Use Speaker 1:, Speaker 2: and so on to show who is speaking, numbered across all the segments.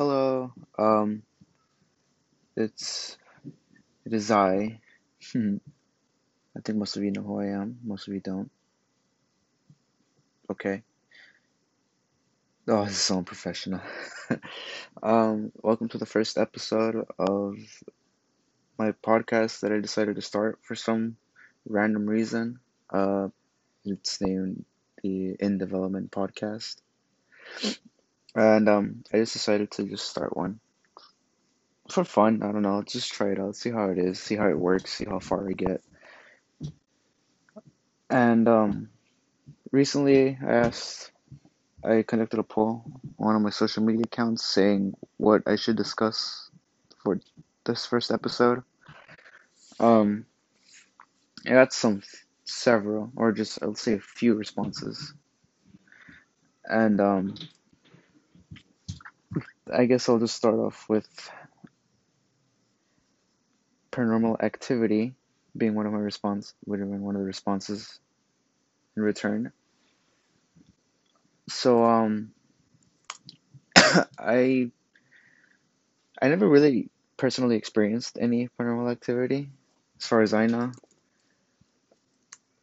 Speaker 1: Hello. Um, it's it is I. I think most of you know who I am. Most of you don't. Okay. Oh, this is so unprofessional. Um, welcome to the first episode of my podcast that I decided to start for some random reason. Uh, it's named the In Development Podcast, and um, I just decided to just start one for fun. I don't know, just try it out, see how it is, see how it works, see how far I get. And um, recently, I asked, I conducted a poll on one of my social media accounts saying what I should discuss for this first episode. Um, I got some several, or just I'll say a few responses, and um, I guess I'll just start off with paranormal activity being one of my response, being one of the responses in return. So um, I I never really personally experienced any paranormal activity, as far as I know.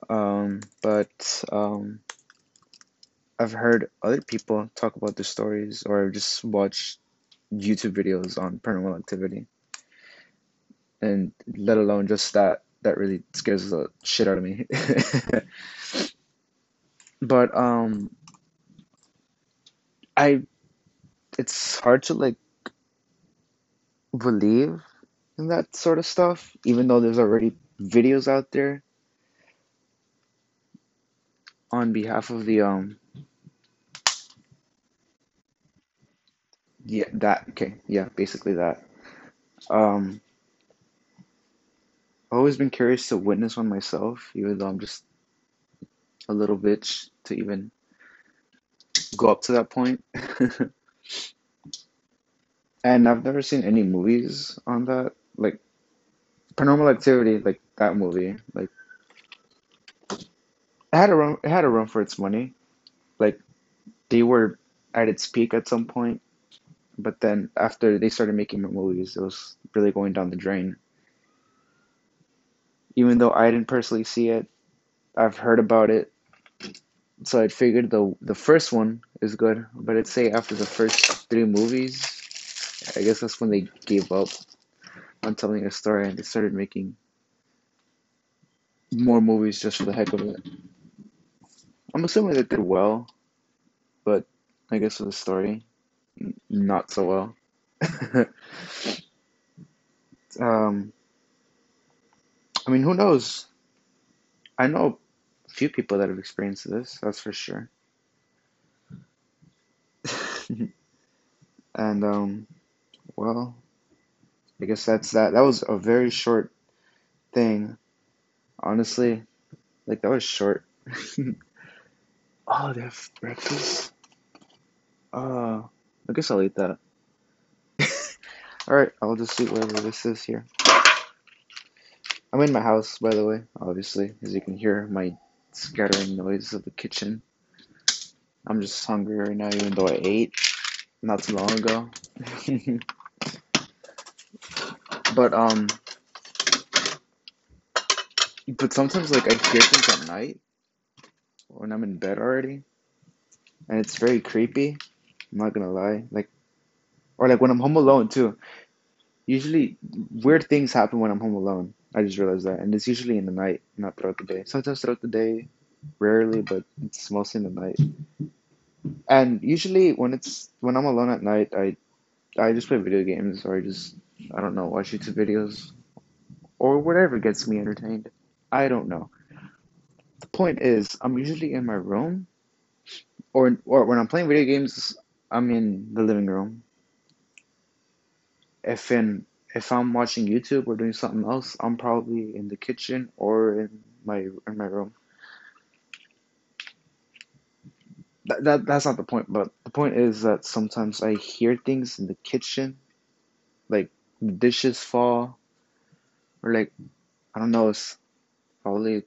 Speaker 1: Um, but um, I've heard other people talk about their stories or just watch YouTube videos on paranormal activity, and let alone just that, that really scares the shit out of me. But um, I it's hard to like believe in that sort of stuff, even though there's already videos out there on behalf of the um yeah that okay yeah basically that um I've always been curious to witness one myself, even though I'm just a little bitch to even go up to that point. And I've never seen any movies on that, like Paranormal Activity, like that movie. Like it had a run, it had a run for its money. Like they were at its peak at some point, but then after they started making more movies, it was really going down the drain. Even though I didn't personally see it, I've heard about it, so I figured the the first one is good. But I'd say after the first three movies, I guess that's when they gave up on telling a story and they started making more movies just for the heck of it. I'm assuming they did well, but I guess for the story, not so well. Um, I mean, who knows? I know a few people that have experienced this, that's for sure. And um, well, I guess that's that. That was a very short thing, honestly. Like that was short. Oh, they have breakfast. Uh, I guess I'll eat that. All right, I'll just eat whatever this is here. I'm in my house, by the way, obviously, as you can hear my scattering noise of the kitchen. I'm just hungry right now, even though I ate not too long ago. But um, but sometimes like I hear things at night when I'm in bed already, and it's very creepy. I'm not gonna lie. Like, or like when I'm home alone too. Usually, weird things happen when I'm home alone. I just realized that, and it's usually in the night, not throughout the day. Sometimes throughout the day, rarely, but it's mostly in the night. And usually, when it's when I'm alone at night, I I just play video games, or I just I don't know, watch YouTube videos, or whatever gets me entertained. I don't know. The point is, I'm usually in my room, or or when I'm playing video games, I'm in the living room. If in if I'm watching YouTube or doing something else, I'm probably in the kitchen or in my in my room. That, that that's not the point, but the point is that sometimes I hear things in the kitchen, like the dishes fall, or like I don't know, it's probably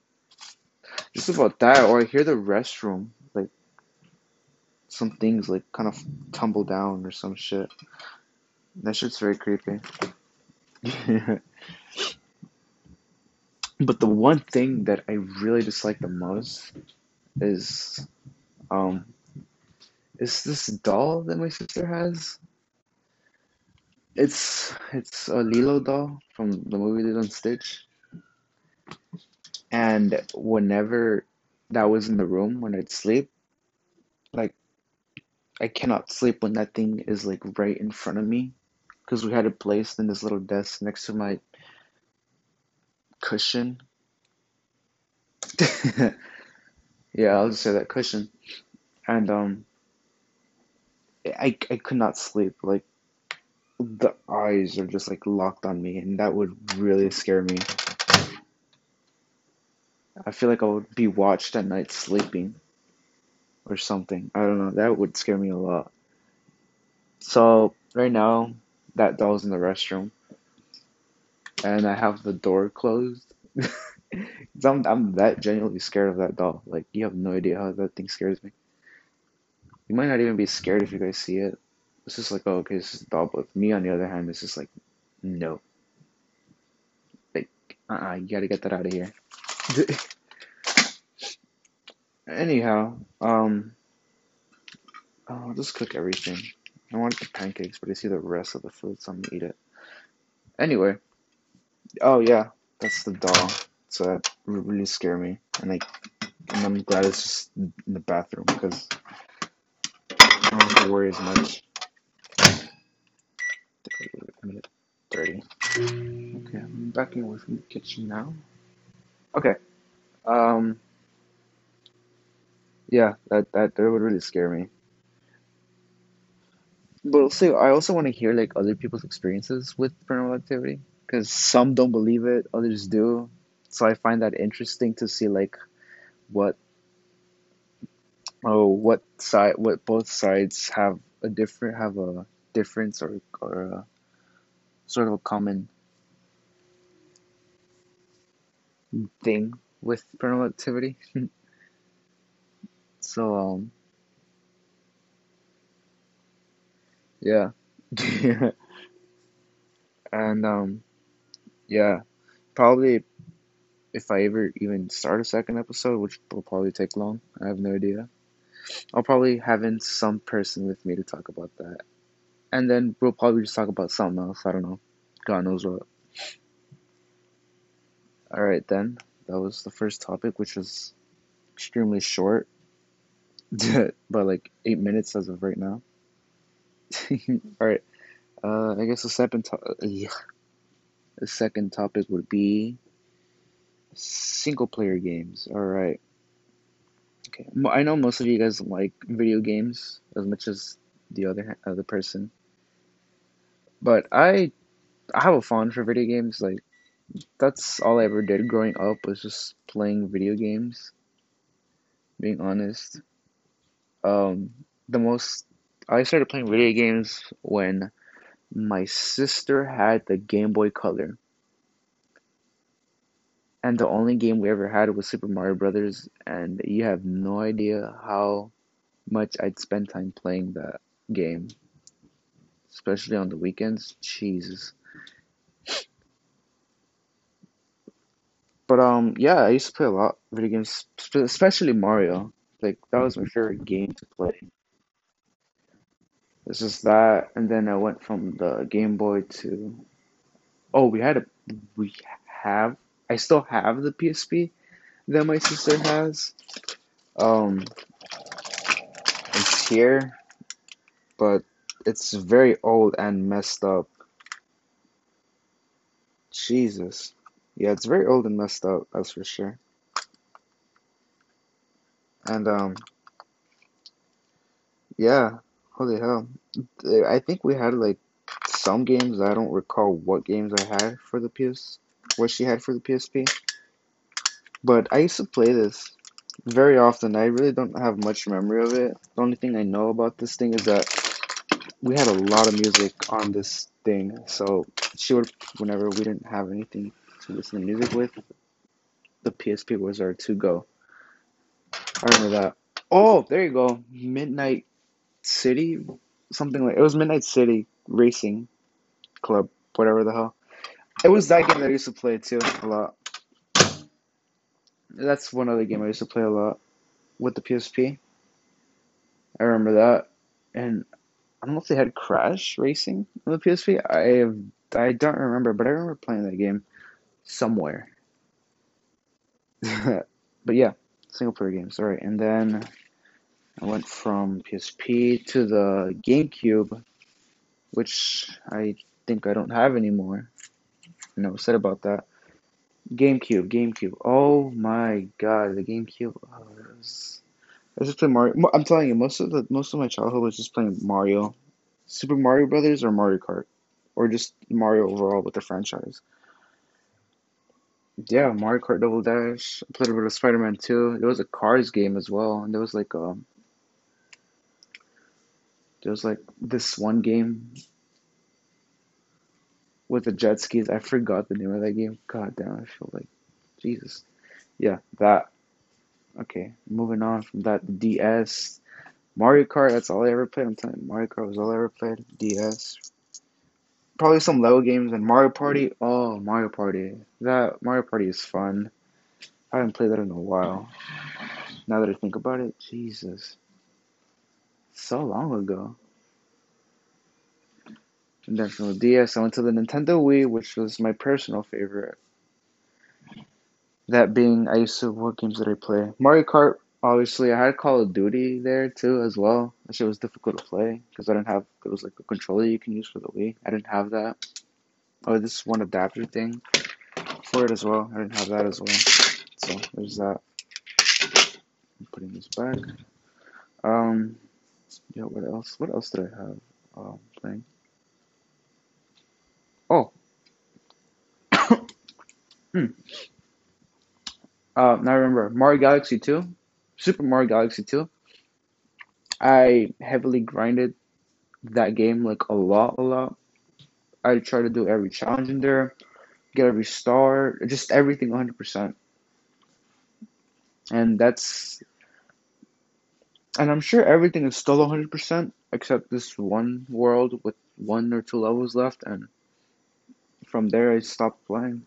Speaker 1: just about that, or I hear the restroom, some things like kind of tumble down or some shit. That shit's very creepy. But the one thing that I really dislike the most is um is this doll that my sister has. It's it's a Lilo doll from the movie Lilo and Stitch. And whenever that was in the room when I'd sleep, like I cannot sleep when that thing is like right in front of me because we had it placed in this little desk next to my cushion. Yeah, I'll just say that cushion. And um I I could not sleep. Like the eyes are just like locked on me and that would really scare me. I feel like I would be watched at night sleeping or something. I don't know. That would scare me a lot. So right now that doll's in the restroom and I have the door closed. I'm I'm that genuinely scared of that doll. Like you have no idea how that thing scares me. You might not even be scared if you guys see it. It's just like, oh, okay, this is a doll. But me, on the other hand, it's just like, no, like, uh-uh, you gotta get that out of here. Anyhow, um, oh, I'll just cook everything. I wanted the pancakes, but I see the rest of the food, so I'm gonna eat it. Anyway, oh yeah, that's the doll. So that really scare me, and like, and I'm glad it's just in the bathroom because I don't have to worry as much. 30. Okay, I'm backing away from the kitchen now. Okay, um, yeah, that that that would really scare me. But also, I also want to hear like other people's experiences with paranormal activity because some don't believe it, others do. So I find that interesting to see like what oh what side what both sides have a different have a difference or or a, sort of a common thing with paranormal activity. So um yeah. And um yeah, probably if I ever even start a second episode, which will probably take long, I have no idea. I'll probably have in some person with me to talk about that. And then we'll probably just talk about something else. I don't know. God knows what. Alright then. That was the first topic, which was extremely short. But like eight minutes as of right now. Alright. Uh I guess the second to- yeah, the second topic would be single player games. Alright. Okay. I know most of you guys like video games as much as the other other person, but I I have a fond for video games. Like that's all I ever did growing up was just playing video games. Being honest, um, the most I started playing video games when my sister had the Game Boy Color, and the only game we ever had was Super Mario Brothers, and you have no idea how much I'd spend time playing that game, especially on the weekends. Jesus. But um, yeah, I used to play a lot of video games, especially Mario. Like that was my favorite game to play. This is that, and then I went from the Game Boy to oh, we had a we have I still have the PSP that my sister has. Um, it's here, but it's very old and messed up. Jesus. Yeah, it's very old and messed up, that's for sure. And um, yeah, holy hell. I think we had like some games. I don't recall what games I had for the PS, what she had for the PSP. But I used to play this very often. I really don't have much memory of it. The only thing I know about this thing is that we had a lot of music on this thing. So she would, whenever we didn't have anything to listen to music with, the PSP was our to go. I remember that. Oh, there you go. Midnight City, something like it was Midnight City Racing. Club, whatever the hell. It was that game that I used to play too a lot. That's one other game I used to play a lot with the PSP. I remember that, and I don't know if they had Crash Racing on the PSP. I have, I don't remember, but I remember playing that game somewhere. but yeah, single player games. All right, and then I went from PSP to the GameCube, which I think I don't have anymore. No, sad about that. GameCube, GameCube. Oh my god, the GameCube. Oh, was, I just played Mario. I'm telling you, most of the most of my childhood was just playing Mario, Super Mario Brothers, or Mario Kart, or just Mario overall with the franchise. Yeah, Mario Kart Double Dash. I played a bit of Spider Man 2. There was a Cars game as well, and there was like um, there was like this one game with the jet skis. I forgot the name of that game. God damn, I feel like Jesus. Yeah, that. Okay, moving on from that, DS, Mario Kart. That's all I ever played. I'm telling you, Mario Kart was all I ever played. DS. Probably some Lego games and Mario Party. Mm. Oh, Mario Party. That Mario Party is fun. I haven't played that in a while. Now that I think about it, Jesus, so long ago. And then from the DS, I went to the Nintendo Wii, which was my personal favorite. That being, I used to, what games did I play? Mario Kart, obviously. I had Call of Duty there too, as well. That shit was difficult to play because I didn't have, it was like a controller you can use for the Wii. I didn't have that. Oh, this one adapter thing for it as well. I didn't have that as well. So there's that. I'm putting this back. Um, yeah, what else? What else did I have um, playing? Oh, hmm. Uh, now I remember Mario Galaxy 2, Super Mario Galaxy 2. I heavily grinded that game like a lot, a lot. I tried to do every challenge in there, get every star, just everything 100%. And that's, and I'm sure everything is still 100% except this one world with one or two levels left. And from there, I stopped playing.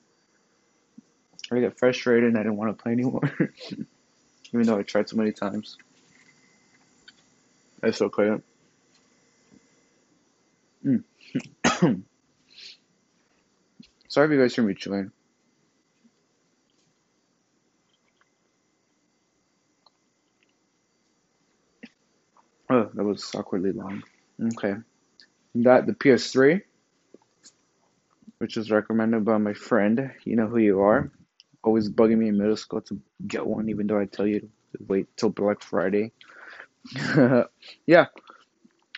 Speaker 1: I get frustrated and I didn't want to play anymore. Even though I tried so many times. I still couldn't. Mm. Sorry if you guys hear me chewing. Oh, that was awkwardly long. Okay. That the PS3, which is recommended by my friend. You know who you are. Always bugging me in middle school to get one, even though I tell you to wait till Black Friday. yeah.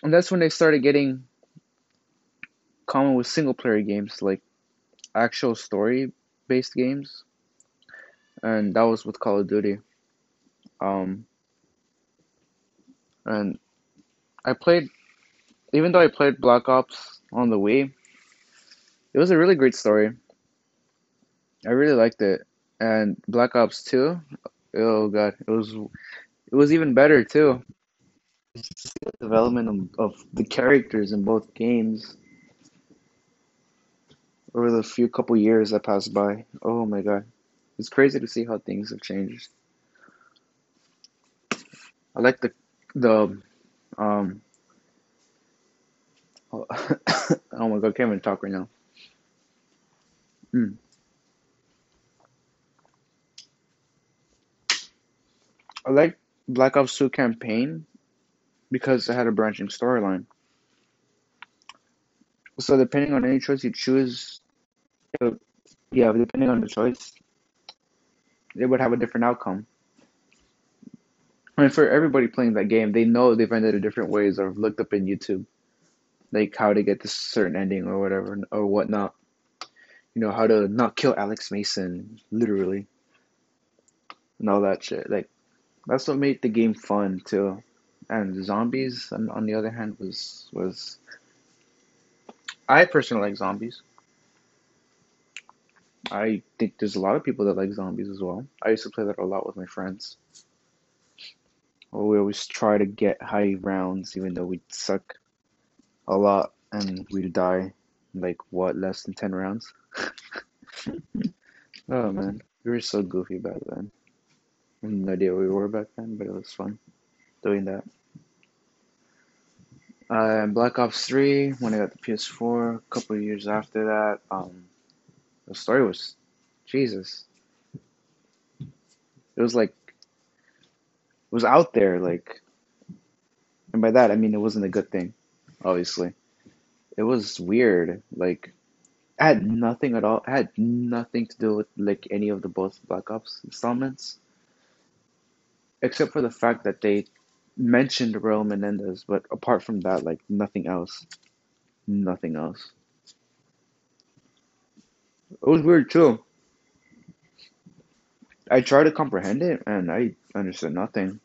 Speaker 1: And that's when they started getting common with single player games, like actual story based games. And that was with Call of Duty. Um, and I played, even though I played Black Ops on the Wii, it was a really great story. I really liked it. And Black Ops 2, oh god, it was it was even better too. Development of, of the characters in both games over the few couple years that passed by. Oh my god. It's crazy to see how things have changed. I like the the um oh, my god, I can't even talk right now. Mm. I like Black Ops 2 campaign because it had a branching storyline. So depending on any choice you choose, yeah, depending on the choice, it would have a different outcome. And for everybody playing that game, they know they've ended it different ways or looked up in YouTube, like how to get this certain ending or whatever or whatnot. You know how to not kill Alex Mason, literally, and all that shit. Like that's what made the game fun too. And zombies, on, on the other hand, was was I personally like zombies. I think there's a lot of people that like zombies as well. I used to play that a lot with my friends. We always try to get high rounds, even though we'd suck a lot and we'd die like what, less than 10 rounds? Oh man, we were so goofy back then. No idea where we were back then, but it was fun doing that. Uh, Black Ops 3, when I got the PS4, a couple years after that, um, the story was, Jesus, it was like, it was out there, like, and by that I mean it wasn't a good thing, obviously. It was weird, like, had nothing at all, had nothing to do with like any of the both Black Ops installments, except for the fact that they mentioned Raul Menendez, but apart from that, like nothing else, nothing else. It was weird too. I tried to comprehend it and I understood nothing.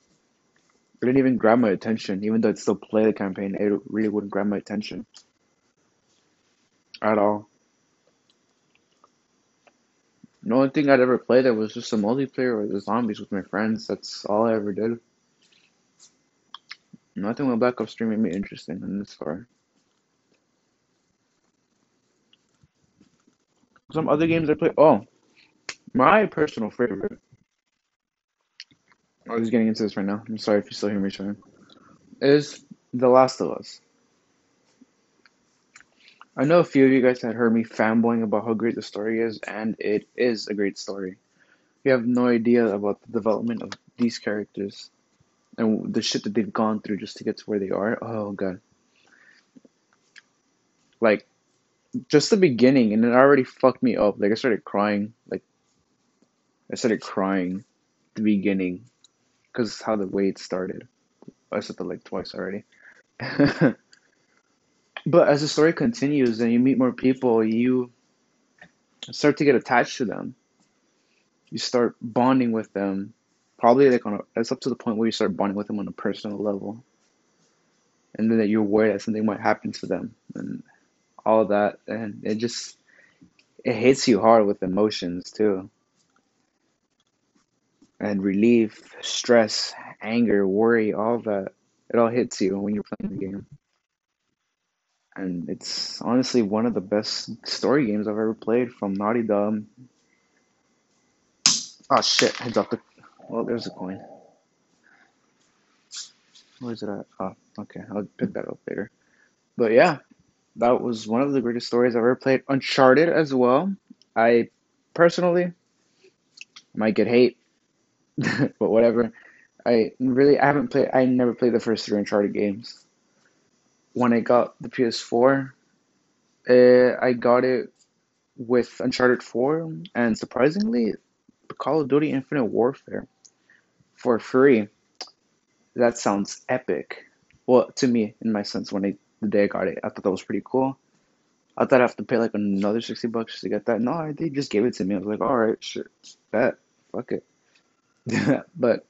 Speaker 1: It didn't even grab my attention, even though it still played the campaign. It really wouldn't grab my attention at all. The only thing I'd ever played that was just a multiplayer or the zombies with my friends. That's all I ever did. Nothing with Black Ops 3 made me interesting in this far. Some other games I play. Oh, my personal favorite. I was getting into this right now. I'm sorry if you still hear me trying. Is The Last of Us. I know a few of you guys had heard me fanboying about how great the story is, and it is a great story. You have no idea about the development of these characters and the shit that they've gone through just to get to where they are. Oh god. Like just the beginning and it already fucked me up. Like I started crying. Like I started crying the beginning because how the way it started. I said that like twice already. but as the story continues and you meet more people, you start to get attached to them. You start bonding with them. Probably like on a, it's up to the point where you start bonding with them on a personal level. And then that you're worried that something might happen to them and all that and it just it hits you hard with emotions too. And relief, stress, anger, worry, all that. It all hits you when you're playing the game. And it's honestly one of the best story games I've ever played from Naughty Dog. Oh shit, Heads up the. Well, there's a coin. Where's it at? Oh, okay, I'll pick that up later. But yeah, that was one of the greatest stories I've ever played. Uncharted as well. I personally might get hate, but whatever. I really I haven't played. I never played the first three Uncharted games. When I got the PS4, uh, I got it with Uncharted 4, and surprisingly, Call of Duty Infinite Warfare for free. That sounds epic. Well, to me, in my sense, when I the day I got it, I thought that was pretty cool. I thought I have to pay like another sixty bucks to get that. No, they just gave it to me. I was like, all right, sure, bet, fuck it. but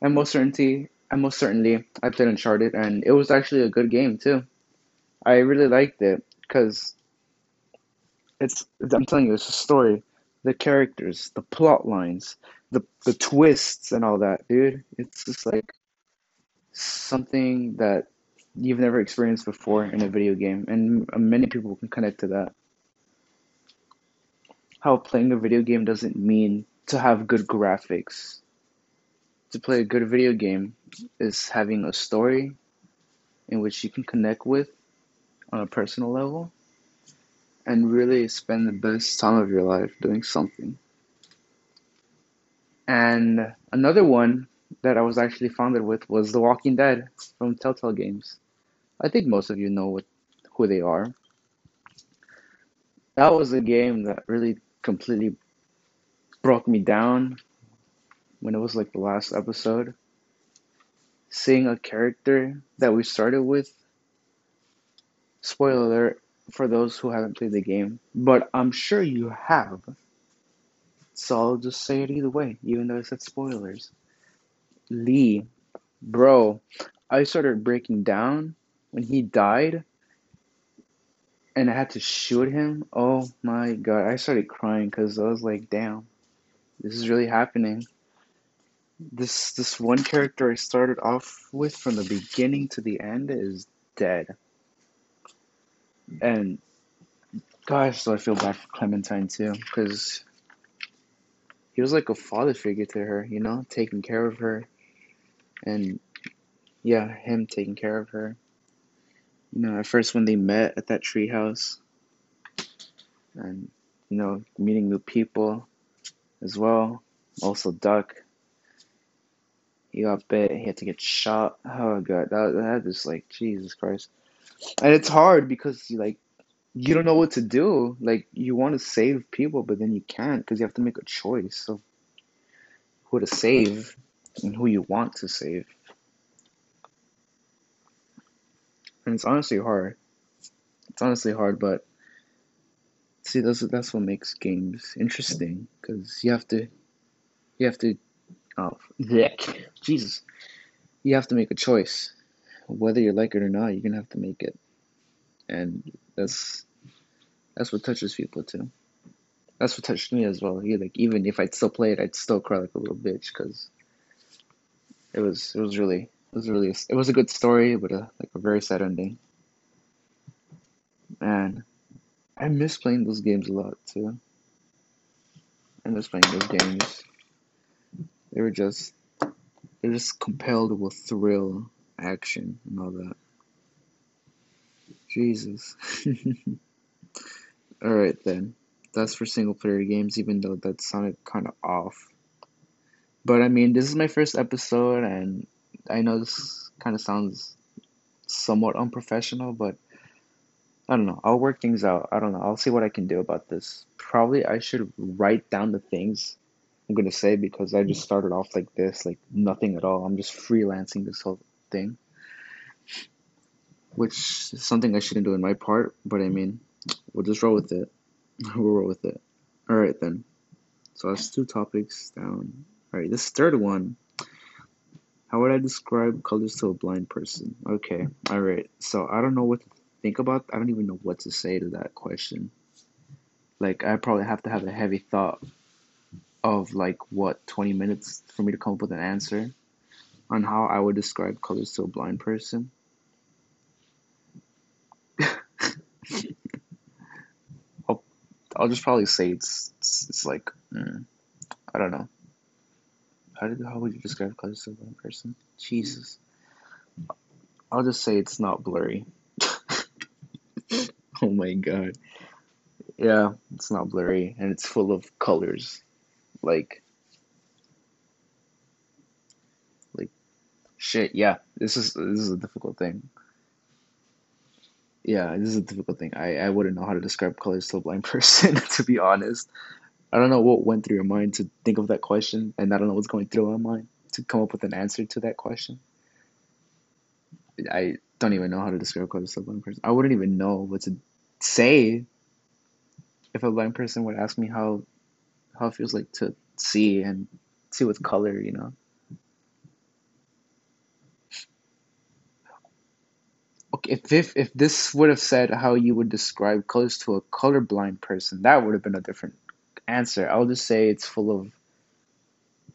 Speaker 1: and most certainty, and most certainly, I played Uncharted, and it was actually a good game too. I really liked it because it's. I'm telling you, it's a story, the characters, the plot lines, the the twists, and all that, dude. It's just like something that you've never experienced before in a video game, and many people can connect to that. How playing a video game doesn't mean to have good graphics. To play a good video game is having a story in which you can connect with on a personal level and really spend the best time of your life doing something. And another one that I was actually founded with was The Walking Dead from Telltale Games. I think most of you know what who they are. That was a game that really completely broke me down when it was like the last episode. Seeing a character that we started with. Spoiler alert for those who haven't played the game, but I'm sure you have. So I'll just say it either way, even though I said spoilers. Lee, bro, I started breaking down when he died and I had to shoot him. Oh my god, I started crying because I was like, damn, this is really happening. This this one character I started off with from the beginning to the end is dead. And Gosh, so I feel bad for Clementine too, because he was like a father figure to her, you know, taking care of her, and yeah, him taking care of her. You know, at first when they met at that treehouse, and you know, meeting new people as well. Also, Duck. He got bit. He had to get shot. Oh god, that that is like Jesus Christ. And it's hard because you like you don't know what to do. Like you want to save people, but then you can't because you have to make a choice of who to save and who you want to save. And it's honestly hard. It's honestly hard, but see, that's that's what makes games interesting because you have to you have to oh yeah, Jesus, you have to make a choice. Whether you like it or not, you're gonna have to make it, and that's that's what touches people too. That's what touched me as well. Like even if I'd still play it, I'd still cry like a little bitch because it was it was really it was really it was a good story, but a, like a very sad ending. And I miss playing those games a lot too. I miss playing those games. They were just they're just compelled with thrill, action, and all that. Jesus. All right then. That's for single player games, even though that sounded kind of off. But I mean, this is my first episode, and I know this kind of sounds somewhat unprofessional, but I don't know. I'll work things out. I don't know. I'll see what I can do about this. Probably I should write down the things I'm gonna say because I just mm. started off like this, like nothing at all. I'm just freelancing this whole thing, which is something I shouldn't do in my part. But I mean, we'll just roll with it. We'll roll with it. All right then. So that's two topics down. All right, this third one. How would I describe colors to a blind person? Okay, all right. So I don't know what to think about. I don't even know what to say to that question. Like I probably have to have a heavy thought of like what 20 minutes for me to come up with an answer on how I would describe colors to a blind person. I'll, I'll just probably say it's it's, it's like mm, I don't know. How did how would you describe colors to a blind person? Jesus. I'll just say it's not blurry. oh my god. Yeah, it's not blurry and it's full of colors. Like like shit, yeah. This is this is a difficult thing. Yeah, this is a difficult thing. I, I wouldn't know how to describe colors to a blind person, to be honest. I don't know what went through your mind to think of that question, and I don't know what's going through my mind to come up with an answer to that question. I don't even know how to describe colors to a blind person. I wouldn't even know what to say if a blind person would ask me how how it feels like to see and see with color, you know. Okay, if if, if this would have said how you would describe colors to a colorblind person, that would have been a different answer. I'll just say it's full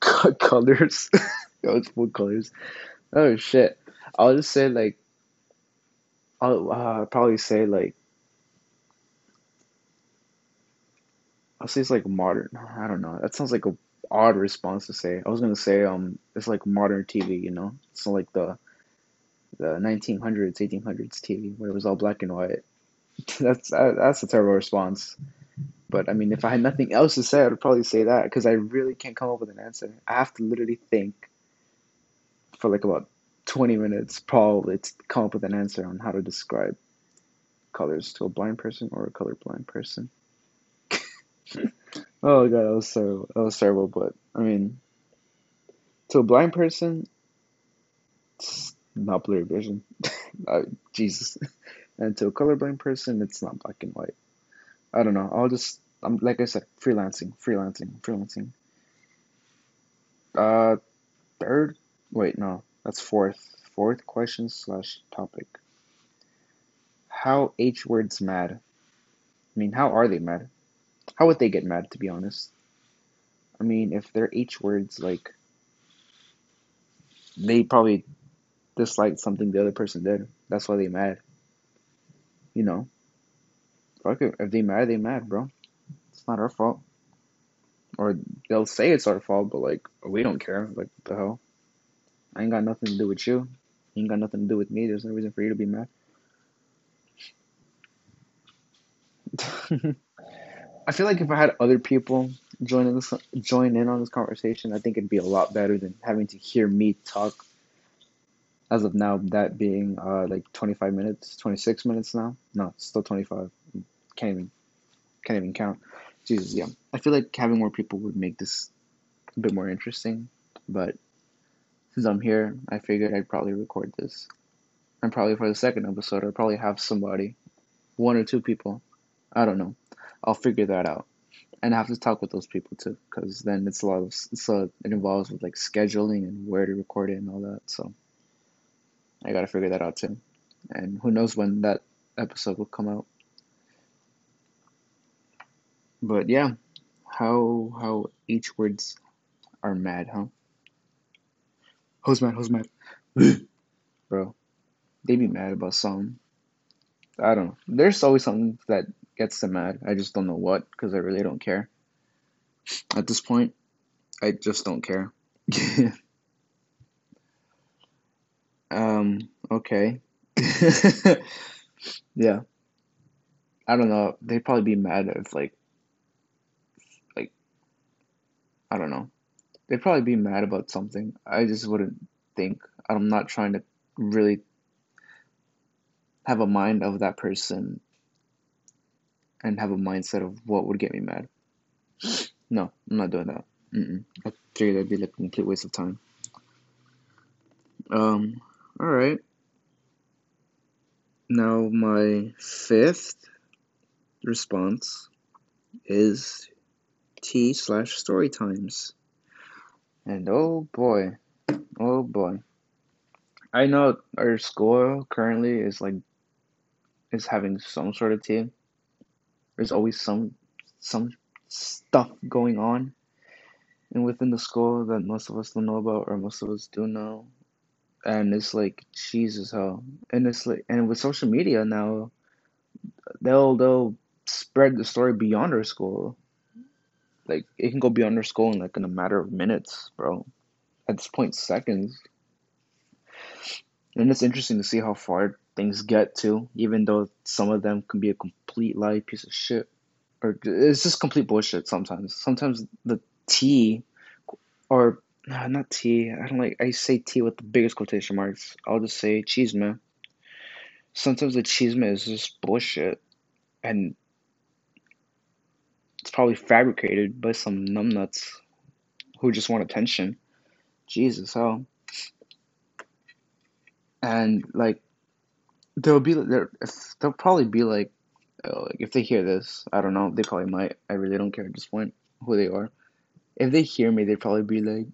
Speaker 1: of colors. It's full of colors. Oh shit. I'll just say like I'll uh, probably say like I'll say it's like modern. I don't know. That sounds like a odd response to say. I was gonna say um it's like modern TV, you know. It's not like the the 1900s, 1800s TV where it was all black and white. that's uh, that's a terrible response. But I mean, if I had nothing else to say, I would probably say that because I really can't come up with an answer. I have to literally think for like about 20 minutes probably to come up with an answer on how to describe colors to a blind person or a colorblind person. oh god, that was so that was terrible. But I mean, to a blind person, it's not blurry vision. Jesus, and to a colorblind person, it's not black and white. I don't know. I'll just I'm like I said, freelancing, freelancing, freelancing. Uh, third. Wait, no, that's fourth. Fourth question slash topic. How H words mad? I mean, how are they mad? How would they get mad, to be honest? I mean, if they're H words, like, they probably disliked something the other person did. That's why they mad. You know? fuck it. If they mad, they mad, bro. It's not our fault. Or they'll say it's our fault, but like we don't care. Like the hell? I ain't got nothing to do with you. You ain't got nothing to do with me. There's no reason for you to be mad. I feel like if I had other people join in this join in on this conversation, I think it'd be a lot better than having to hear me talk. As of now, that being uh like 25 minutes, 26 minutes now. No, still 25. Can't even can't even count. Jesus, yeah. I feel like having more people would make this a bit more interesting, but since I'm here, I figured I'd probably record this. And probably for the second episode, I'll probably have somebody, one or two people. I don't know. I'll figure that out. And I have to talk with those people too, because then it's a lot of so it involves with like scheduling and where to record it and all that. So I gotta figure that out too. And who knows when that episode will come out. But yeah, how how H words are mad, huh? Who's mad? Who's mad? Bro, they be mad about something. I don't know. There's always something that gets them mad. I just don't know what because I really don't care. At this point, I just don't care. um, okay. yeah. I don't know. They'd probably be mad if like like I don't know. They'd probably be mad about something. I just wouldn't think. I'm not trying to really have a mind of that person and have a mindset of what would get me mad. No, I'm not doing that. Mm-mm. I figured that'd be like a complete waste of time. Um, all right. Now my fifth response is T slash story times. And oh boy, oh boy. I know our school currently is like is having some sort of tea. There's always some some stuff going on and within the school that most of us don't know about or most of us do know. And it's like Jesus hell. And it's like and with social media now they'll they'll spread the story beyond our school. Like it can go beyond our school in like in a matter of minutes, bro. At this point, seconds. And it's interesting to see how far things get to, even though some of them can be a complete lie, piece of shit, or it's just complete bullshit. Sometimes, sometimes the tea, or nah, not tea. I don't like. I say tea with the biggest quotation marks. I'll just say cheese man. Sometimes the cheese man is just bullshit, and it's probably fabricated by some numbnuts who just want attention. Jesus hell. And like there'll be there they'll probably be like, uh, like if they hear this, I don't know, they probably might. I really don't care at this point who they are. If they hear me, they'd probably be like,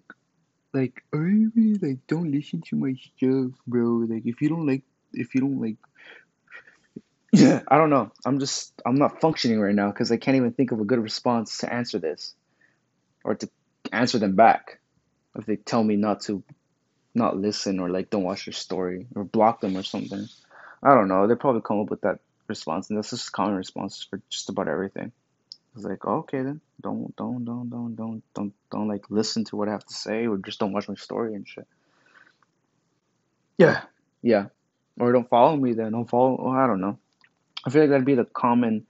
Speaker 1: like, Ivy, like, don't listen to my stuff, bro. Like, if you don't like, if you don't like, yeah, I don't know. I'm just, I'm not functioning right now because I can't even think of a good response to answer this, or to answer them back if they tell me not to, not listen or like don't watch their story or block them or something. I don't know. They probably come up with that response, and that's just common response for just about everything. It's like, oh, okay then, don't, don't, don't, don't, don't, don't, don't like listen to what I have to say, or just don't watch my story and shit. Yeah, yeah, or don't follow me then. Don't follow. Oh, I don't know. I feel like that'd be the common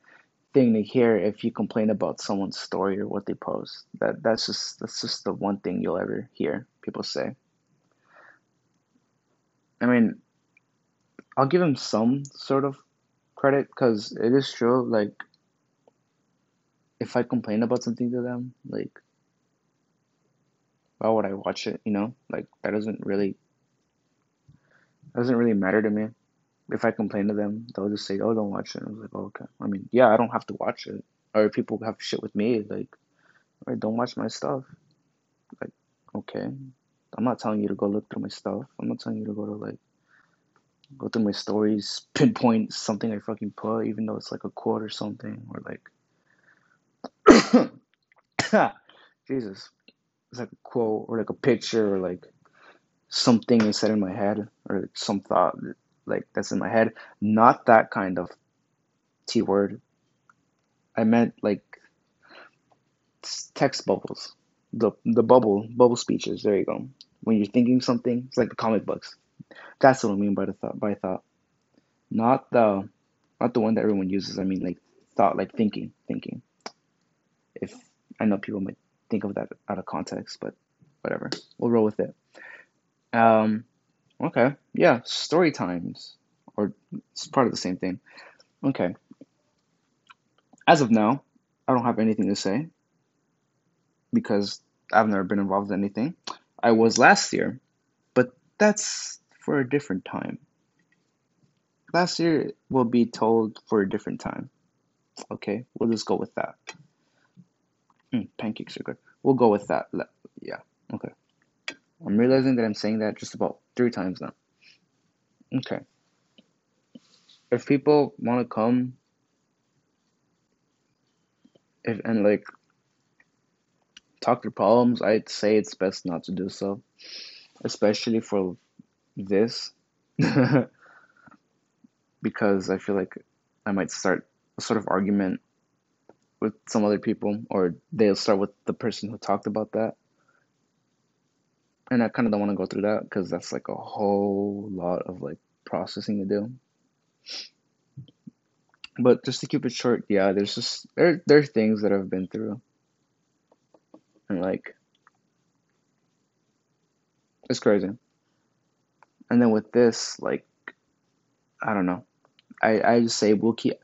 Speaker 1: thing to hear if you complain about someone's story or what they post. That that's just that's just the one thing you'll ever hear people say. I mean, I'll give him some sort of credit because it is true. Like, if I complain about something to them, like, why would I watch it? You know, like that doesn't really doesn't really matter to me. If I complain to them, they'll just say, "Oh, don't watch it." I was like, oh, "Okay." I mean, yeah, I don't have to watch it. Or people have shit with me, like, "All right, don't watch my stuff." Like, okay, I'm not telling you to go look through my stuff. I'm not telling you to go to like go through my stories, pinpoint something I fucking put, even though it's like a quote or something, or like, Jesus, it's like a quote or like a picture or like something I said in my head or some thought like that's in my head. Not that kind of T word. I meant like text bubbles, the the bubble bubble speeches. There you go. When you're thinking something, it's like the comic books. That's what I mean by the thought. By thought, not the not the one that everyone uses. I mean like thought, like thinking, thinking. If I know people might think of that out of context, but whatever. We'll roll with it. Um, okay, yeah, story times, or it's part of the same thing. Okay. As of now, I don't have anything to say because I've never been involved in anything. I was last year, but that's for a different time. Last year will be told for a different time. Okay, we'll just go with that. Mm, pancakes are good. We'll go with that. Yeah, okay. I'm realizing that I'm saying that just about three times now. Okay. If people want to come if and like talk their problems, I'd say it's best not to do so, especially for this, because I feel like I might start a sort of argument with some other people, or they'll start with the person who talked about that. And I kind of don't want to go through that because that's like a whole lot of like processing to do. But just to keep it short, yeah, there's just there there are things that I've been through, and like it's crazy. And then with this, like I don't know, I I just say we'll keep.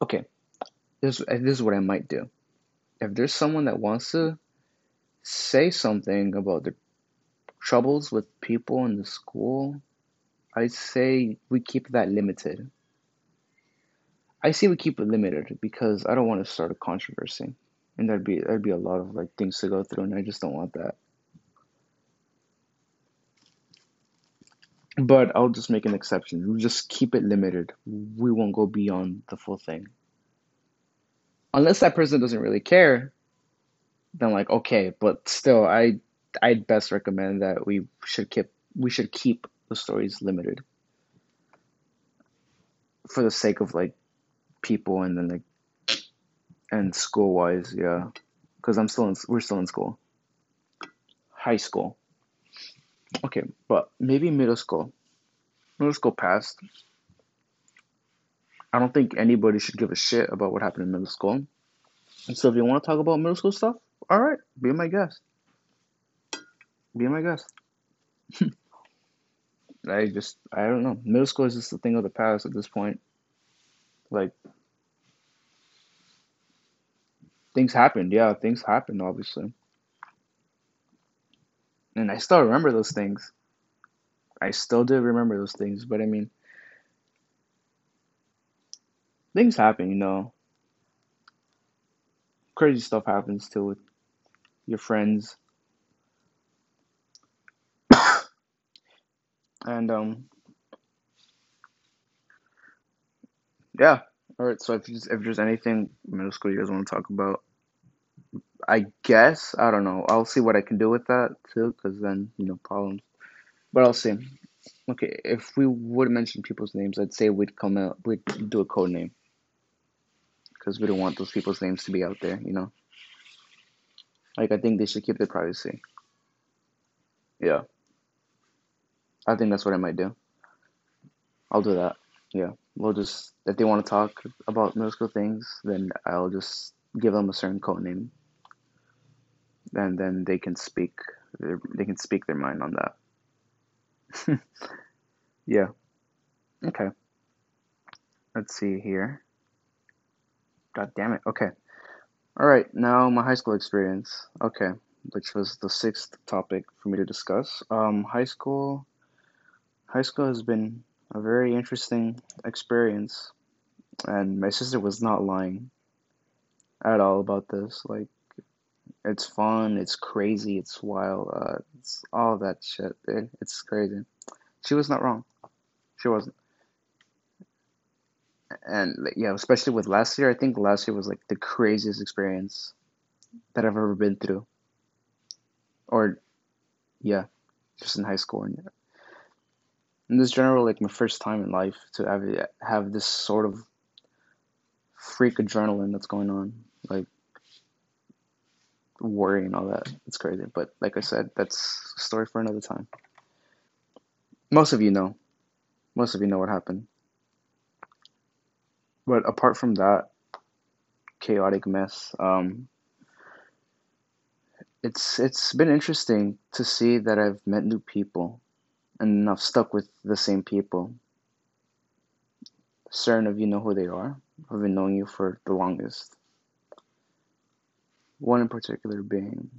Speaker 1: Okay, this this is what I might do. If there's someone that wants to say something about their troubles with people in the school, I say we keep that limited. I say we keep it limited because I don't want to start a controversy, and there'd be there'd be a lot of like things to go through, and I just don't want that. But I'll just make an exception. We'll just keep it limited. We won't go beyond the full thing. Unless that person doesn't really care, then like okay, but still I I'd best recommend that we should keep we should keep the stories limited for the sake of like people and then like and school wise, yeah, because I'm still in we're still in school, high school. Okay, but maybe middle school. Middle school passed. I don't think anybody should give a shit about what happened in middle school. And so if you want to talk about middle school stuff, all right, be my guest. Be my guest. I just I don't know. Middle school is just a thing of the past at this point. Like things happened, yeah, things happened obviously. And I still remember those things. I still do remember those things, but I mean things happen, you know. Crazy stuff happens too with your friends. And um yeah. All right, so if if there's anything middle school you guys want to talk about, I guess I don't know. I'll see what I can do with that too, because then you know problems. But I'll see. Okay, if we would mention people's names, I'd say we'd come out, we'd do a code name, because we don't want those people's names to be out there. You know, like I think they should keep their privacy. Yeah, I think that's what I might do. I'll do that. Yeah, we'll just if they want to talk about school things, then I'll just give them a certain code name, and then they can speak. They can speak their mind on that. yeah. Okay. Let's see here. God damn it. Okay. All right. Now my high school experience. Okay, which was the sixth topic for me to discuss. Um, high school. High school has been a very interesting experience, and my sister was not lying at all about this. Like, it's fun, it's crazy, it's wild, uh, it's all that shit. Dude. It's crazy. She was not wrong. She wasn't. And yeah, especially with last year, I think last year was like the craziest experience that I've ever been through. Or yeah, just in high school and in this general like my first time in life to have have this sort of freak adrenaline that's going on, worry and all that. It's crazy. But like I said, that's a story for another time. Most of you know. Most of you know what happened. But apart from that chaotic mess, um, it's it's been interesting to see that I've met new people and I've stuck with the same people. Certain of you know who they are. I've been knowing you for the longest. One in particular being,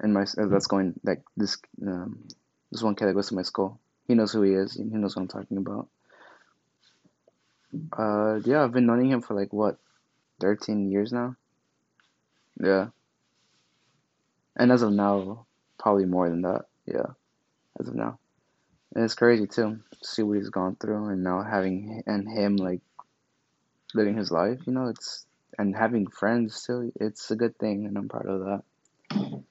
Speaker 1: and my uh, that's going like this um, this one kid that goes to my school. He knows who he is. He knows what I'm talking about. Uh, yeah, I've been knowing him for like what, 13 years now. Yeah, and as of now, probably more than that. Yeah, as of now, and it's crazy too. to See what he's gone through, and now having and him like living his life. You know, it's and having friends too. It's a good thing, and I'm proud of that. I'm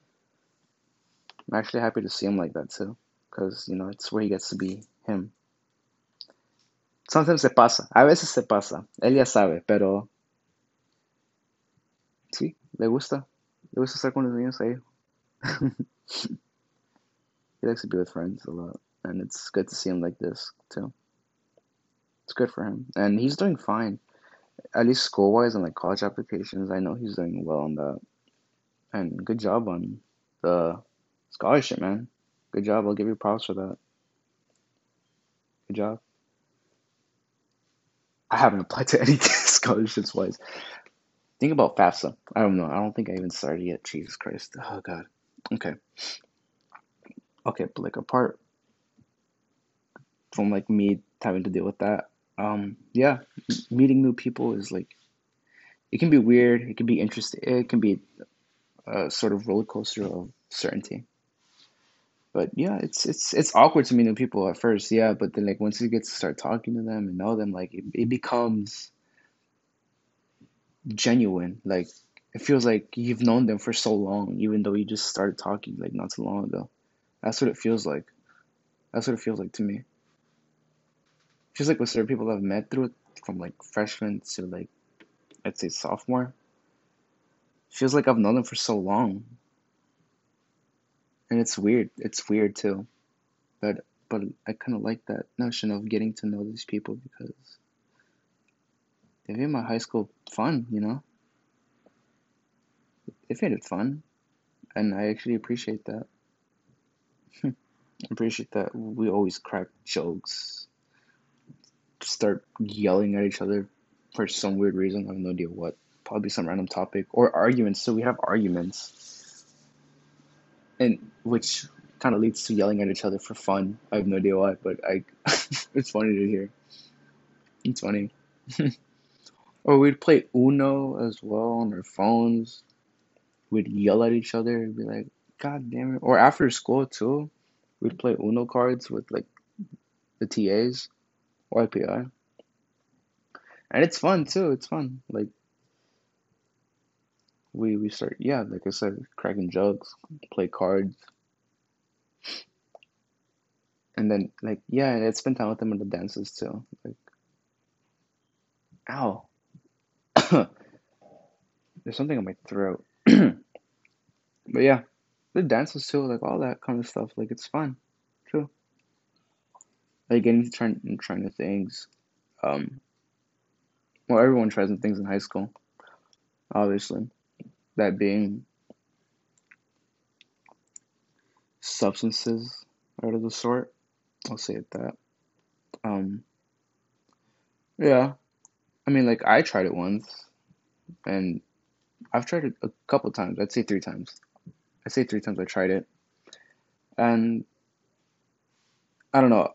Speaker 1: actually happy to see him like that too, because you know it's where he gets to be him. Sometimes se pasa, a veces se pasa. Él ya sabe, pero sí, le gusta, le gusta estar con los niños ahí. he likes to be with friends a lot, and it's good to see him like this too. It's good for him, and he's doing fine. At least school wise and like college applications, I know he's doing well on that. And good job on the scholarship, man. Good job. I'll give you props for that. Good job. I haven't applied to any scholarships wise. Think about FAFSA. I don't know. I don't think I even started yet. Jesus Christ. Oh God. Okay. Okay, but like apart from like me having to deal with that, um, yeah, meeting new people is like it can be weird. It can be interesting. It can be a sort of roller coaster of certainty. But yeah, it's it's it's awkward to meet new people at first, yeah. But then like once you get to start talking to them and know them, like it, it becomes genuine. Like it feels like you've known them for so long, even though you just started talking like not too long ago. That's what it feels like. That's what it feels like to me. Feels like with certain people I've met through it, from like freshman to like I'd say sophomore. Feels like I've known them for so long. And it's weird. It's weird too. But but I kind of like that notion of getting to know these people because they made my high school fun, you know? They made it fun. And I actually appreciate that. appreciate that we always crack jokes, start yelling at each other for some weird reason. I have no idea what. Probably some random topic or arguments. So we have arguments, and which kind of leads to yelling at each other for fun. I have no idea why, but I it's funny to hear. It's funny. or we'd play Uno as well on our phones. We'd yell at each other and be like, "God damn it!" Or after school too, we'd play Uno cards with like the TAs IPI, and it's fun too. It's fun. Like we we start yeah, like I said, cracking jokes, play cards, and then like yeah, and I'd spend time with them at the dances too. Like, ow, there's something in my throat. but yeah, the dances too, like all that kind of stuff. Like it's fun. Like getting to try trying new things. Um, well, everyone tries new things in high school, obviously. That being substances out of the sort. I'll say it that. Um, yeah, I mean, like I tried it once, and I've tried it a couple times. I'd say three times. I'd say three times I tried it, and I don't know.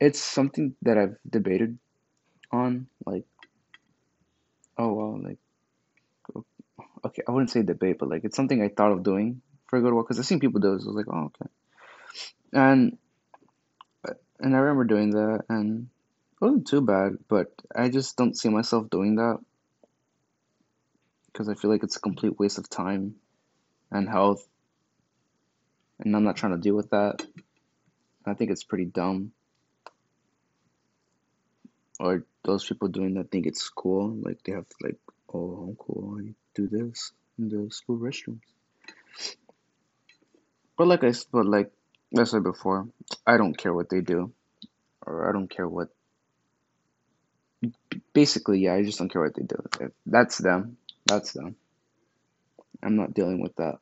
Speaker 1: It's something that I've debated on, like, oh well, like, okay, I wouldn't say debate, but like it's something I thought of doing for a good while because I've seen people do it. I was like, oh okay, and and I remember doing that, and it wasn't too bad, but I just don't see myself doing that because I feel like it's a complete waste of time and health, and I'm not trying to deal with that. I think it's pretty dumb. Or those people doing that think it's cool. Like they have like, oh, I'm cool. I do this in the school restrooms. But like I, but like I said before, I don't care what they do, or I don't care what. Basically, yeah, I just don't care what they do. If that's them. That's them. I'm not dealing with that.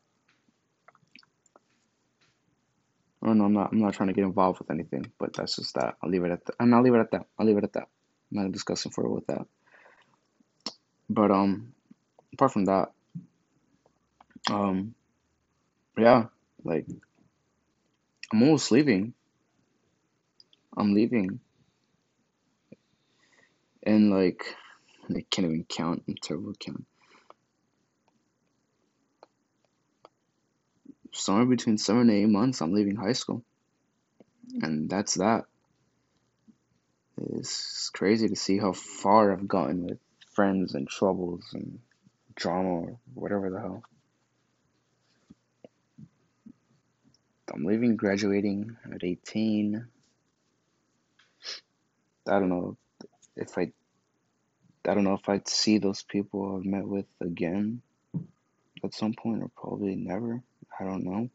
Speaker 1: Oh no, I'm not. I'm not trying to get involved with anything. But that's just that. I'll leave it at that. And I'll leave it at that. I'll leave it at that. I'm not discussing further with that. But um, apart from that, um, yeah, like I'm almost leaving. I'm leaving, and like I can't even count. I'm terrible at counting. Somewhere between seven and eight months, I'm leaving high school, and that's that. It's crazy to see how far I've gotten with friends and troubles and drama or whatever the hell. I'm leaving graduating at 18. I don't know if I I don't know if I'd see those people I've met with again at some point or probably never. I don't know.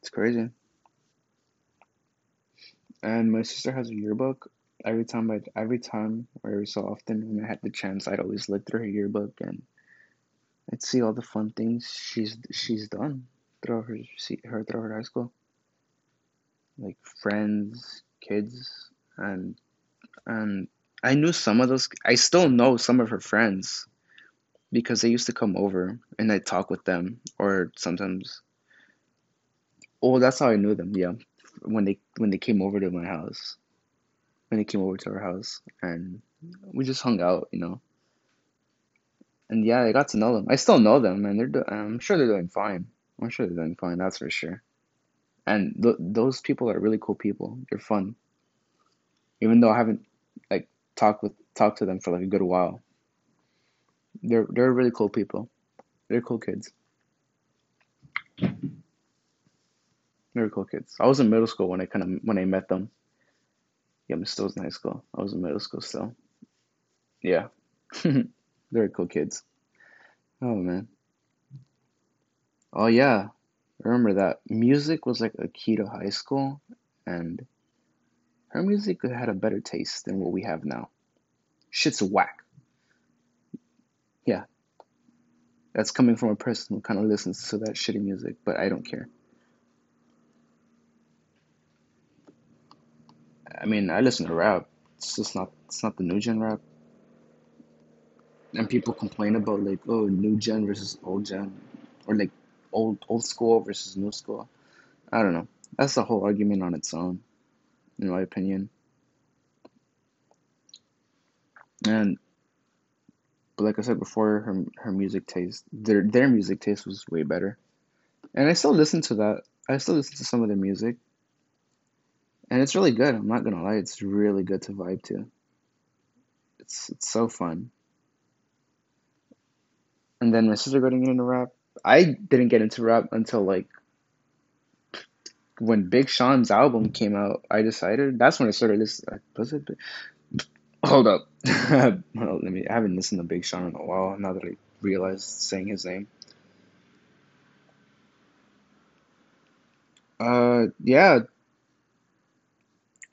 Speaker 1: It's crazy. And my sister has a yearbook. Every time I every time or every so often when I had the chance I'd always look through her yearbook and I'd see all the fun things she's she's done throughout her see her throughout her high school. Like friends, kids, and and I knew some of those. I still know some of her friends because they used to come over and I'd talk with them, or sometimes. Oh, that's how I knew them. Yeah, when they when they came over to my house, when they came over to our house, and we just hung out, you know. And yeah, I got to know them. I still know them, and they're. Do- I'm sure they're doing fine. I'm sure they're doing fine. That's for sure. And th- those people are really cool people. They're fun. Even though I haven't like talked with talked to them for like a good while. They're they're really cool people. They're cool kids. Cool kids. I was in middle school when I kind of when I met them. Yeah, I'm still in high school. I was in middle school still. Yeah, they're cool kids. Oh man. Oh yeah, I remember that. Music was like a key to high school, and her music had a better taste than what we have now. Shit's whack. Yeah, that's coming from a person who kind of listens to that shitty music, but I don't care. I mean, I listen to rap. It's just not it's not the new gen rap. And people complain about like, oh, new gen versus old gen, or like old old school versus new school. I don't know. That's a whole argument on its own, in my opinion. And but like I said before, her her music taste, their their music taste was way better. And I still listen to that. I still listen to some of their music, and it's really good. I'm not gonna lie, it's really good to vibe to. It's it's so fun. And then my sister got into rap. I didn't get into rap until like when Big Sean's album came out. I decided that's when I started listening. Was it? Hold up. well, let me. I haven't listened to Big Sean in a while. Now that I realized saying his name. Uh, yeah.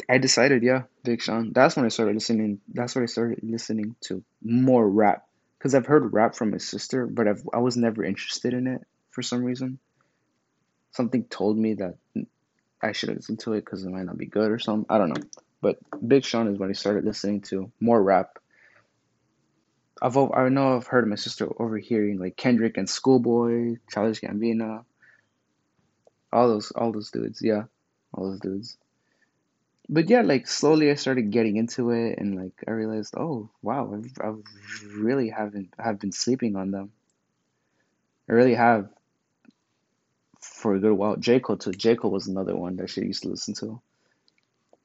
Speaker 1: I decided, yeah, Big Sean. That's when I started listening. That's when I started listening to more rap. Cause I've heard rap from my sister, but I've I was never interested in it for some reason. Something told me that I should listen to it because it might not be good or something. I don't know. But Big Sean is when I started listening to more rap. I've I know I've heard my sister overhearing like Kendrick and Schoolboy, Childish Gambino, all those all those dudes. Yeah, all those dudes. But yeah, like slowly I started getting into it, and like I realized, oh wow, I've, really haven't have been sleeping on them. I really have for a good while. J Cole too. J Cole was another one that she used to listen to.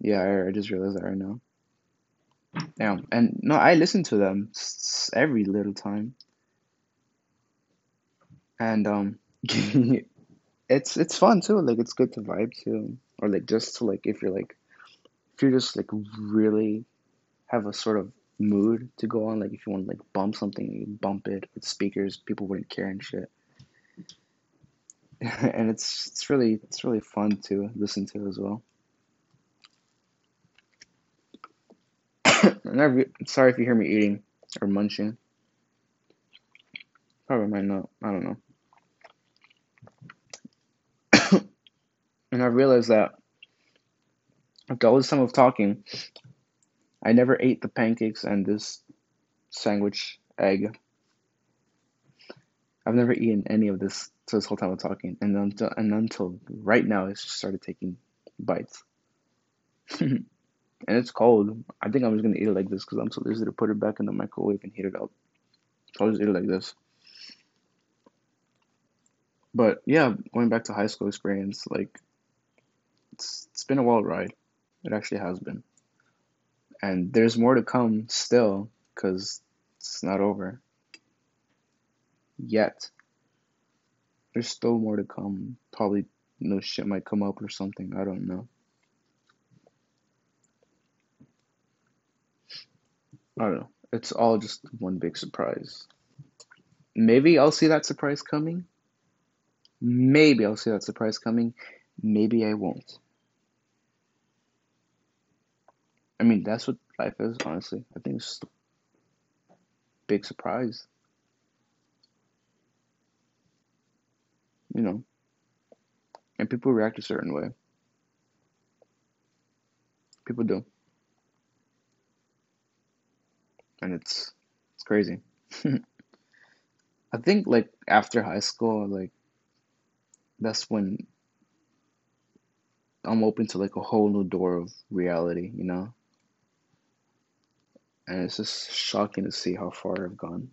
Speaker 1: Yeah, I, I just realized that right now. Yeah, and no, I listen to them every little time, and um, it's it's fun too. Like it's good to vibe to, or like just to like if you're like if you're just like really have a sort of mood to go on. Like if you want to like bump something, you bump it with speakers. People wouldn't care and shit. and it's it's really it's really fun to listen to as well. and I re- sorry if you hear me eating or munching. Probably might not. I don't know. and I realized that after all this time of talking, I never ate the pancakes and this sandwich egg. I've never eaten any of this so this whole time of talking, and until and until right now, I just started taking bites. and it's cold. I think I'm just gonna eat it like this because I'm so lazy to put it back in the microwave and heat it up. So I'll just eat it like this. But yeah, going back to high school experience, like it's it's been a wild ride. It actually has been. And there's more to come still because it's not over yet. There's still more to come. Probably no shit might come up or something. I don't know. I don't know. It's all just one big surprise. Maybe I'll see that surprise coming. Maybe I'll see that surprise coming. Maybe I won't. I mean, that's what life is, honestly. I think it's just a big surprise. You know, and people react a certain way. People do, and it's it's crazy. I think like after high school, like that's when I'm open to like a whole new door of reality, you know? And it's just shocking to see how far I've gone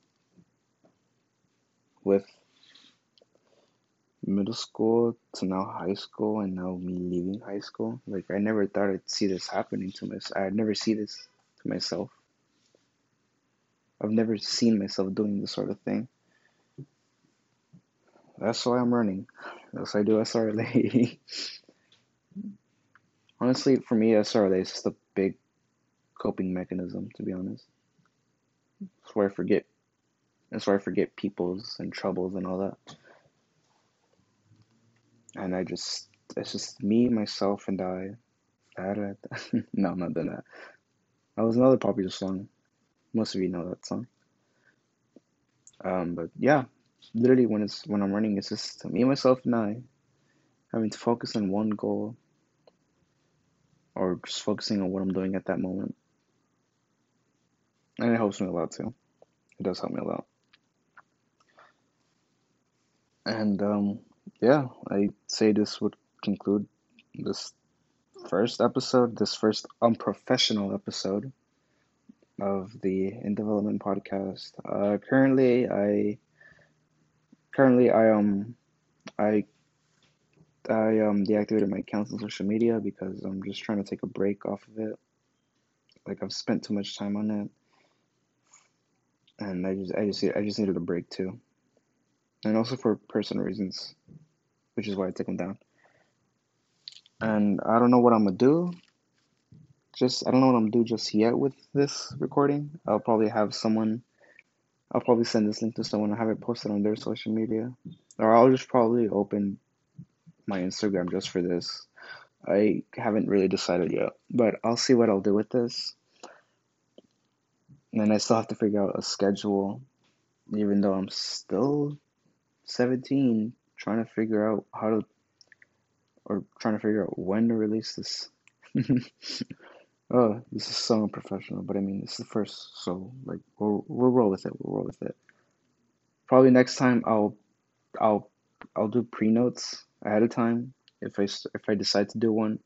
Speaker 1: with middle school to now high school and now me leaving high school. Like I never thought I'd see this happening to myself. I'd never see this to myself. I've never seen myself doing this sort of thing. That's why I'm running. That's why I do SRLA. Honestly, for me, SRLA is just a big coping mechanism, to be honest. That's where I forget. That's where I forget people's and troubles and all that. And I just, it's just me, myself, and I. No, I'm not doing that. That was another popular song. Most of you know that song. Um, but yeah, literally when it's when I'm running, it's just me, myself, and I having to focus on one goal or just focusing on what I'm doing at that moment. And it helps me a lot too. It does help me a lot. And um, yeah, I say this would conclude this first episode, this first unprofessional episode of the In Development podcast. Uh, currently, I currently I um I I um deactivated my accounts on social media because I'm just trying to take a break off of it. Like I've spent too much time on it, and I just I just I just needed a break too, and also for personal reasons, which is why I took them down. And I don't know what I'm gonna do. Just I don't know what I'm gonna do just yet with this recording. I'll probably have someone. I'll probably send this link to someone and have it posted on their social media, or I'll just probably open my Instagram just for this. I haven't really decided yet, but I'll see what I'll do with this. And I still have to figure out a schedule, even though I'm still 17, trying to figure out how to, or trying to figure out when to release this. oh, this is so unprofessional, but I mean, it's the first, so like we'll we'll roll with it. We'll roll with it. Probably next time I'll I'll I'll do pre notes ahead of time if I if I decide to do one.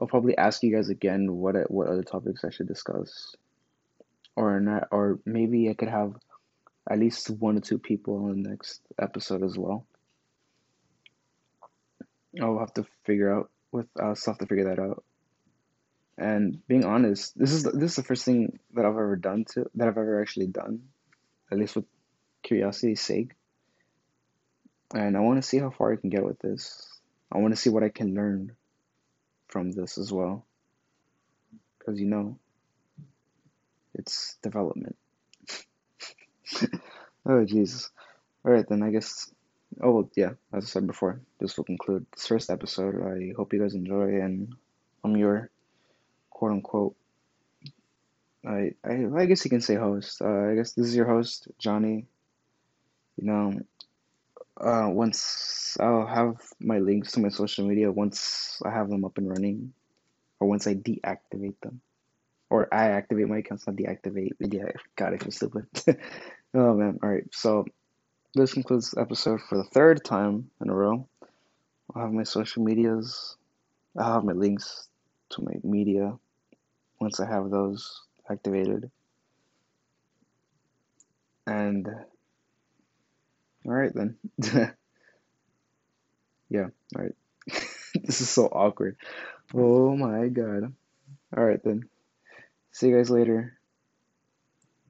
Speaker 1: I'll probably ask you guys again what what other topics I should discuss, or not, or maybe I could have at least one or two people on the next episode as well. I'll have to figure out with I'll still have to figure that out. And being honest, this is this is the first thing that I've ever done to that I've ever actually done, at least with curiosity's sake. And I want to see how far I can get with this. I want to see what I can learn from this as well. Because, you know, It's development. oh Jesus. All right then. I guess. Oh well, yeah. As I said before, this will conclude this first episode. I hope you guys enjoy, and I'm your quote unquote. I I I guess you can say host. Uh, I guess this is your host, Johnny. You know, uh, once I'll have my links to my social media once I have them up and running, or once I deactivate them, or I activate my accounts, not deactivate. Yeah, God, I feel stupid. oh man. All right. So this concludes the episode for the third time in a row. I'll have my social medias. I'll have my links to my media once I have those activated. And all right then. yeah, all right. this is so awkward. Oh my god. All right then. See you guys later.